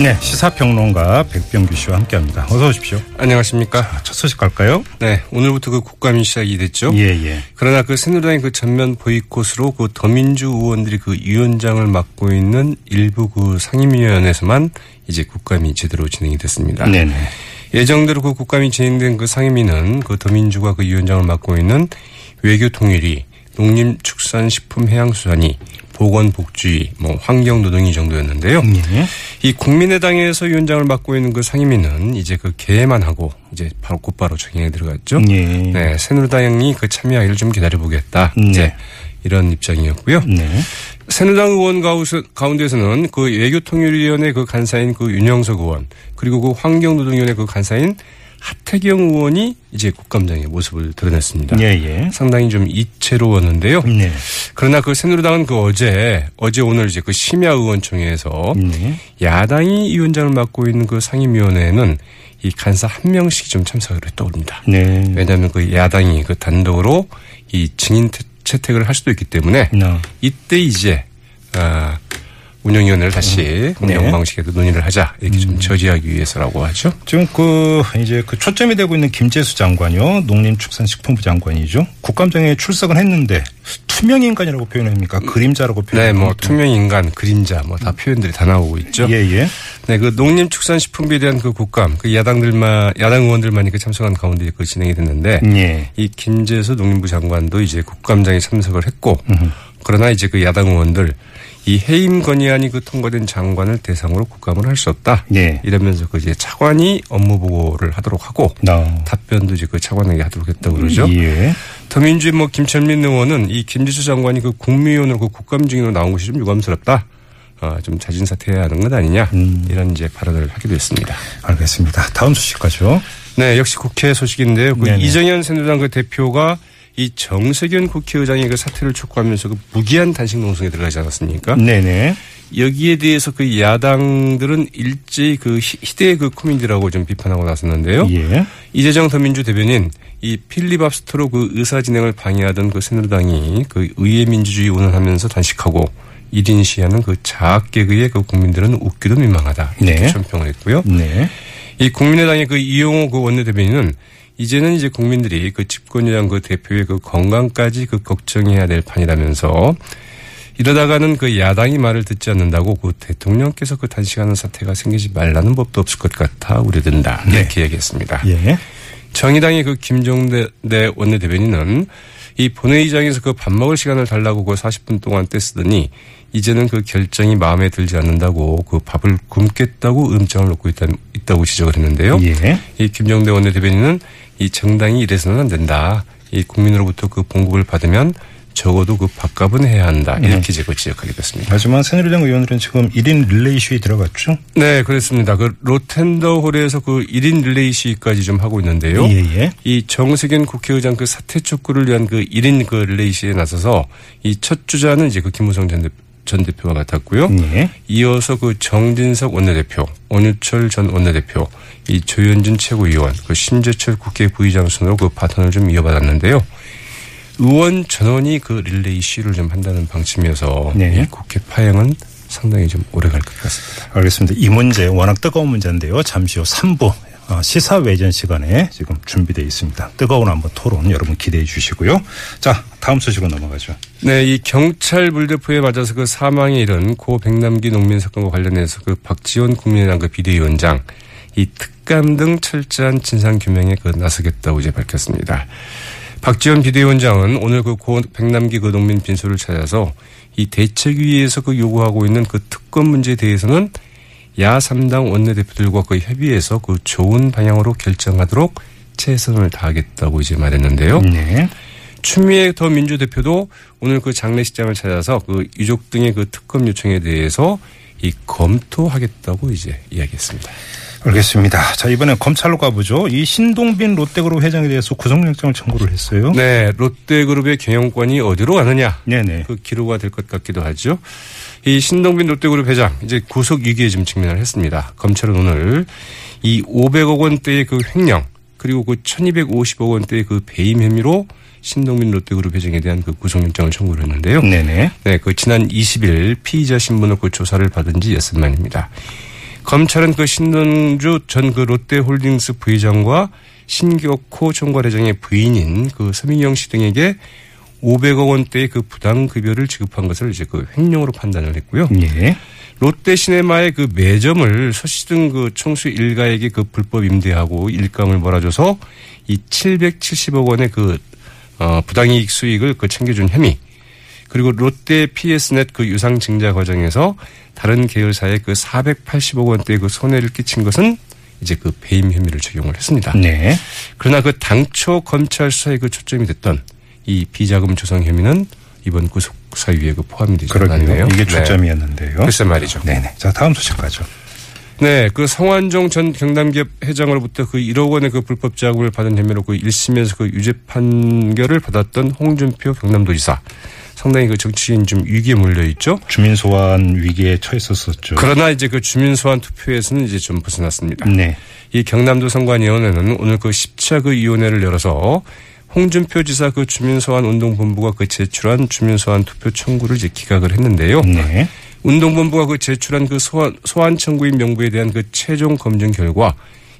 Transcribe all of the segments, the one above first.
네, 시사평론가 백병규 씨와 함께합니다. 어서 오십시오. 안녕하십니까. 첫 소식 갈까요? 네, 오늘부터 그 국감이 시작이 됐죠. 예, 예. 그러나 그 새누리당의 그 전면 보이콧으로 그 더민주 의원들이 그 위원장을 맡고 있는 일부 그 상임위원회에서만 이제 국감이 제대로 진행이 됐습니다. 네네. 예정대로 그 국감이 진행된 그 상임위는 그 더민주가 그 위원장을 맡고 있는 외교통일위, 농림축산식품해양수산위, 보건복지위, 뭐 환경노동위 정도였는데요. 예. 이 국민의당에서 위원장을 맡고 있는 그 상임위는 이제 그 개회만 하고 이제 바로 곧바로 정행에 들어갔죠. 예. 네, 새누리당이 그 참여하기를 좀 기다려보겠다. 네. 이제 이런 입장이었고요. 네. 새누리당 의원 가운데서는 그 외교통일위원회 그 간사인 그 윤영석 의원 그리고 그 환경노동위원회 그 간사인 하태경 의원이 이제 국감장의 모습을 드러냈습니다. 예, 예. 상당히 좀 이채로웠는데요. 네. 그러나 그 새누리당은 그 어제 어제 오늘 이제 그 심야 의원총회에서 네. 야당이 위원장을 맡고 있는 그 상임위원회에는 이 간사 한 명씩 좀 참석을 했다고 합니다. 네. 왜냐하면 그 야당이 그 단독으로 이 증인 채- 채택을 할 수도 있기 때문에 나. 이때 이제 아, 운영위원회를 다시 네. 운영 방식에도 논의를 하자 이렇게 좀 저지하기 위해서라고 하죠. 지금 그 이제 그 초점이 되고 있는 김재수 장관이요. 농림축산식품부 장관이죠. 국감장에 출석은 했는데 투명 인간이라고 표현합니까? 그림자라고 네, 표현합니까? 뭐 투명 인간, 그림자, 뭐 다 표현들이 다 나오고 있죠. 예, 예. 네, 그 농림축산식품부에 대한 그 국감, 그 야당들만 야당 의원들만이 그 참석한 가운데 그 진행이 됐는데 예. 이 김재수 농림부 장관도 이제 국감장에 참석을 했고 그러나 이제 그 야당 의원들 이 해임 건의안이 그 통과된 장관을 대상으로 국감을 할 수 없다. 예. 이러면서 그 이제 차관이 업무 보고를 하도록 하고 나. 답변도 이제 그 차관에게 하도록 했다고 그러죠. 예. 더민주의 뭐 김천민 의원은 이 김지수 장관이 그 국무위원으로 그 국감 중으로 나온 것이 좀 유감스럽다. 아, 좀 자진 사퇴해야 하는 것 아니냐. 이런 이제 발언을 하기도 했습니다. 알겠습니다. 다음 소식 가죠. 네, 역시 국회 소식인데요. 그. 이정현 새누리당 그 대표가 이 정세균 국회의장의 그 사퇴를 촉구하면서 그 무기한 단식 농성에 들어가지 않았습니까? 네네. 여기에 대해서 그 야당들은 일제히 그 희- 희대의 그 코민들하고 좀 비판하고 나섰는데요. 예. 이재정 더민주 대변인 이 필리밥스터로 그 의사 진행을 방해하던 그 새누리당이 그 의회 민주주의 운운하면서 단식하고 1인 시하는 그 자학 개그에 그 국민들은 웃기도 민망하다. 이렇게 네. 총평을 했고요. 네. 이 국민의당의 그 이용호 그 원내대변인은 이제는 이제 국민들이 그 집권여당 그 대표의 그 건강까지 그 걱정해야 될 판이라면서 이러다가는 그 야당이 말을 듣지 않는다고 그 대통령께서 그 단식하는 사태가 생기지 말라는 법도 없을 것 같아 우려된다. 이렇게 얘기했습니다. 예. 정의당의 그 김종대 네 원내대변인은 이 본회의장에서 그 밥 먹을 시간을 달라고 그 40분 동안 떼쓰더니 이제는 그 결정이 마음에 들지 않는다고 그 밥을 굶겠다고 음장을 놓고 있다, 있다고 지적을 했는데요. 예. 이 김정대 원내대변인은 이 정당이 이래서는 안 된다. 이 국민으로부터 그 봉급을 받으면 적어도 그 밥값은 해야 한다. 이렇게 제가 지적하게 됐습니다. 하지만 새누리당 의원들은 지금 1인 릴레이 시위 들어갔죠? 네, 그렇습니다. 그 로텐더 홀에서 그 1인 릴레이 시위까지 좀 하고 있는데요. 예, 예. 이 정세균 국회의장 그 사퇴 촉구를 위한 그 1인 그 릴레이 시위에 나서서 이 첫 주자는 이제 그 김무성 전, 대, 전 대표가 맡았고요. 예. 이어서 그 정진석 원내대표, 원유철 전 원내대표, 이 조현진 최고위원, 그 심재철 국회 부의장 순으로 그 바톤을 좀 이어받았는데요. 의원 전원이 그 릴레이 시위를 좀 한다는 방침이어서 네. 이 국회 파행은 상당히 좀 오래 갈 것 같습니다. 알겠습니다. 이 문제 워낙 뜨거운 문제인데요. 잠시 후 3부 어, 시사 외전 시간에 지금 준비되어 있습니다. 뜨거운 한번 토론 여러분 기대해 주시고요. 자, 다음 소식으로 넘어가죠. 네, 이 경찰 물대포에 맞아서 그 사망에 이른 고 백남기 농민 사건과 관련해서 그 박지원 국민의당 그 비대위원장 이 특감 등 철저한 진상 규명에 그 나서겠다고 이제 밝혔습니다. 박지원 비대위원장은 오늘 그 고 백남기 그 농민 빈소를 찾아서 이 대책위에서 그 요구하고 있는 그 특검 문제에 대해서는 야 3당 원내대표들과 그 협의해서 그 좋은 방향으로 결정하도록 최선을 다하겠다고 이제 말했는데요. 네. 추미애 더 민주대표도 오늘 그 장례식장을 찾아서 그 유족 등의 그 특검 요청에 대해서 이 검토하겠다고 이제 이야기했습니다. 알겠습니다. 자, 이번에 검찰로 가보죠. 이 신동빈 롯데그룹 회장에 대해서 구속영장을 청구를 했어요. 네, 롯데그룹의 경영권이 어디로 가느냐. 네네. 그 기로가 될 것 같기도 하죠. 이 신동빈 롯데그룹 회장 이제 구속 위기에 좀 직면을 했습니다. 검찰은 오늘 이 500억 원대의 그 횡령 그리고 그 1250억 원대의 그 배임 혐의로 신동빈 롯데그룹 회장에 대한 그 구속영장을 청구를 했는데요. 네네. 네, 그 지난 20일 피의자 신분으로 그 조사를 받은 지 엿새 만입니다. 검찰은 그 신동주 전 그 롯데홀딩스 부회장과 신격호 총괄회장의 부인인 그 서민영 씨 등에게 500억 원대의 그 부당 급여를 지급한 것을 이제 그 횡령으로 판단을 했고요. 예. 롯데시네마의 그 매점을 서시등 그 총수 일가에게 그 불법 임대하고 일감을 몰아줘서 이 770억 원의 그 어, 부당이익 수익을 그 챙겨준 혐의. 그리고 롯데 PS넷 그 유상 증자 과정에서 다른 계열사에 그 480억 원대의 그 손해를 끼친 것은 이제 그 배임 혐의를 적용을 했습니다. 네. 그러나 그 당초 검찰 수사에 그 초점이 됐던 이 비자금 조성 혐의는 이번 구속 사유에 그 포함이 되지. 않았네요. 이게 네. 초점이었는데요. 글쎄 말이죠. 네네. 자, 다음 소식 가죠. 네, 그 성완종 전 경남기업 회장으로부터 그 1억 원의 그 불법 자금을 받은 혐의로 그 1심에서 그 유죄 판결을 받았던 홍준표 경남도지사. 상당히 그 정치인 좀 위기에 몰려 있죠. 주민 소환 위기에 처했었었죠. 그러나 이제 그 주민 소환 투표에서는 이제 좀 벗어났습니다. 네. 이 경남도 선관위원회는 오늘 그 10차 그 위원회를 열어서 홍준표 지사 그 주민 소환 운동본부가 그 제출한 주민 소환 투표 청구를 이제 기각을 했는데요. 네. 운동본부가 그 제출한 그 소환, 소환 청구인 명부에 대한 그 최종 검증 결과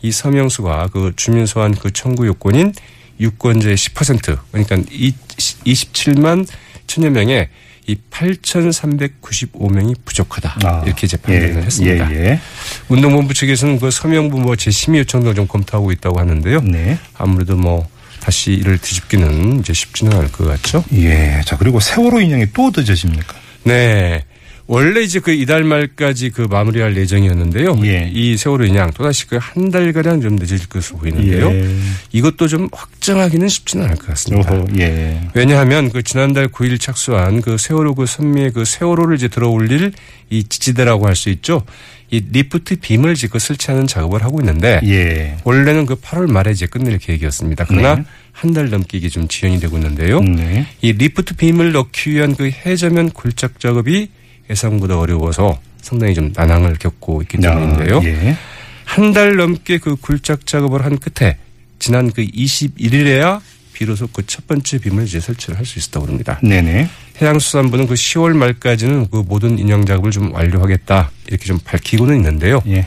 이 서명수가 그 주민 소환 그 청구 요건인 유권자의 10% 그러니까 이 27만 천여 명에 이 8,395명이 부족하다. 아, 이렇게 재판을 예, 했습니다. 예, 예. 운동본부 측에서는 그 서명부 뭐 재심의 요청도 좀 검토하고 있다고 하는데요. 네. 아무래도 뭐 다시 이를 뒤집기는 이제 쉽지는 않을 것 같죠. 예. 자, 그리고 세월호 인형이 또 늦어집니까? 네. 원래 이제 그 이달 말까지 그 마무리할 예정이었는데요. 예. 이 세월호 인양 또다시 그 한 달가량 좀 늦어질 것으로 보이는데요. 예. 이것도 좀 확정하기는 쉽지는 않을 것 같습니다. 오호, 예. 왜냐하면 그 지난달 9일 착수한 그 세월호 그 선미의 그 세월호를 이제 들어 올릴 이 지지대라고 할 수 있죠. 이 리프트 빔을 이제 그 설치하는 작업을 하고 있는데 예. 원래는 그 8월 말에 이제 끝낼 계획이었습니다. 그러나 네. 한달 넘게 이게 좀 지연이 되고 있는데요. 네. 이 리프트 빔을 넣기 위한 그 해저면 굴착 작업이 예상보다 어려워서 상당히 좀 난항을 겪고 있기 때문인데요. 아, 예. 한달 넘게 그 굴착 작업을 한 끝에 지난 그 21일에야 비로소 그 첫 번째 빔을 이제 설치를 할 수 있었다고 합니다. 네네. 해양수산부는 그 10월 말까지는 그 모든 인양 작업을 좀 완료하겠다 이렇게 좀 밝히고는 있는데요. 예.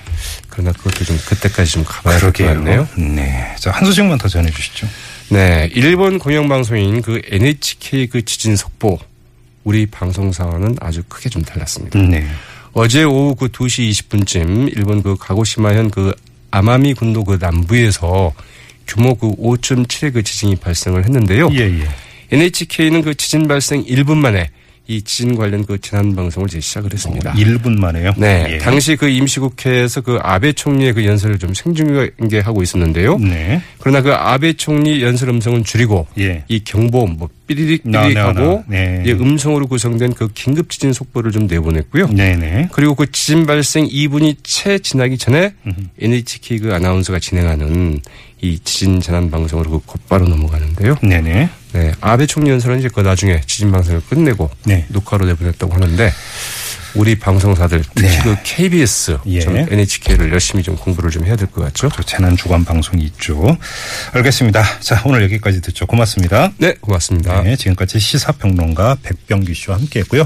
그러나 그것도 좀 그때까지 좀 가봐야 될 것 같네요. 네. 자, 한 소식만 더 전해 주시죠. 네, 일본 공영방송인 그 NHK 그 지진 속보 우리 방송사와는 아주 크게 좀 달랐습니다. 네. 어제 오후 그 2시 20분쯤 일본 그 가고시마현 그 아마미 군도 그 남부에서 규모 그 5.7의 그 지진이 발생을 했는데요. 예, 예. NHK는 그 지진 발생 1분 만에 이 지진 관련 그 재난 방송을 이제 시작을 했습니다. 1분 만에요? 네, 예. 당시 그 임시국회에서 그 아베 총리의 그 연설을 좀 생중계 하고 있었는데요. 네. 그러나 그 아베 총리 연설 음성은 줄이고 예. 이 경보 뭐 삐리릭 나, 나, 삐리릭하고 나. 네. 예, 음성으로 구성된 그 긴급 지진 속보를 좀 내보냈고요. 네네. 그리고 그 지진 발생 2분이 채 지나기 전에 NHK 그 아나운서가 진행하는 이 지진 재난 방송으로 그 곧바로 넘어가는데요. 네네. 네, 아베 총리 연설은 이제 그 나중에 지진 방송을 끝내고 네. 녹화로 내보냈다고 하는데 우리 방송사들 특히 네. 그 KBS, 예. 좀 NHK를 열심히 좀 공부를 좀 해야 될 것 같죠. 저 재난 주간 방송이 있죠. 알겠습니다. 자, 오늘 여기까지 듣죠. 고맙습니다. 네, 고맙습니다. 네, 지금까지 시사평론가 백병기 씨와 함께 했고요.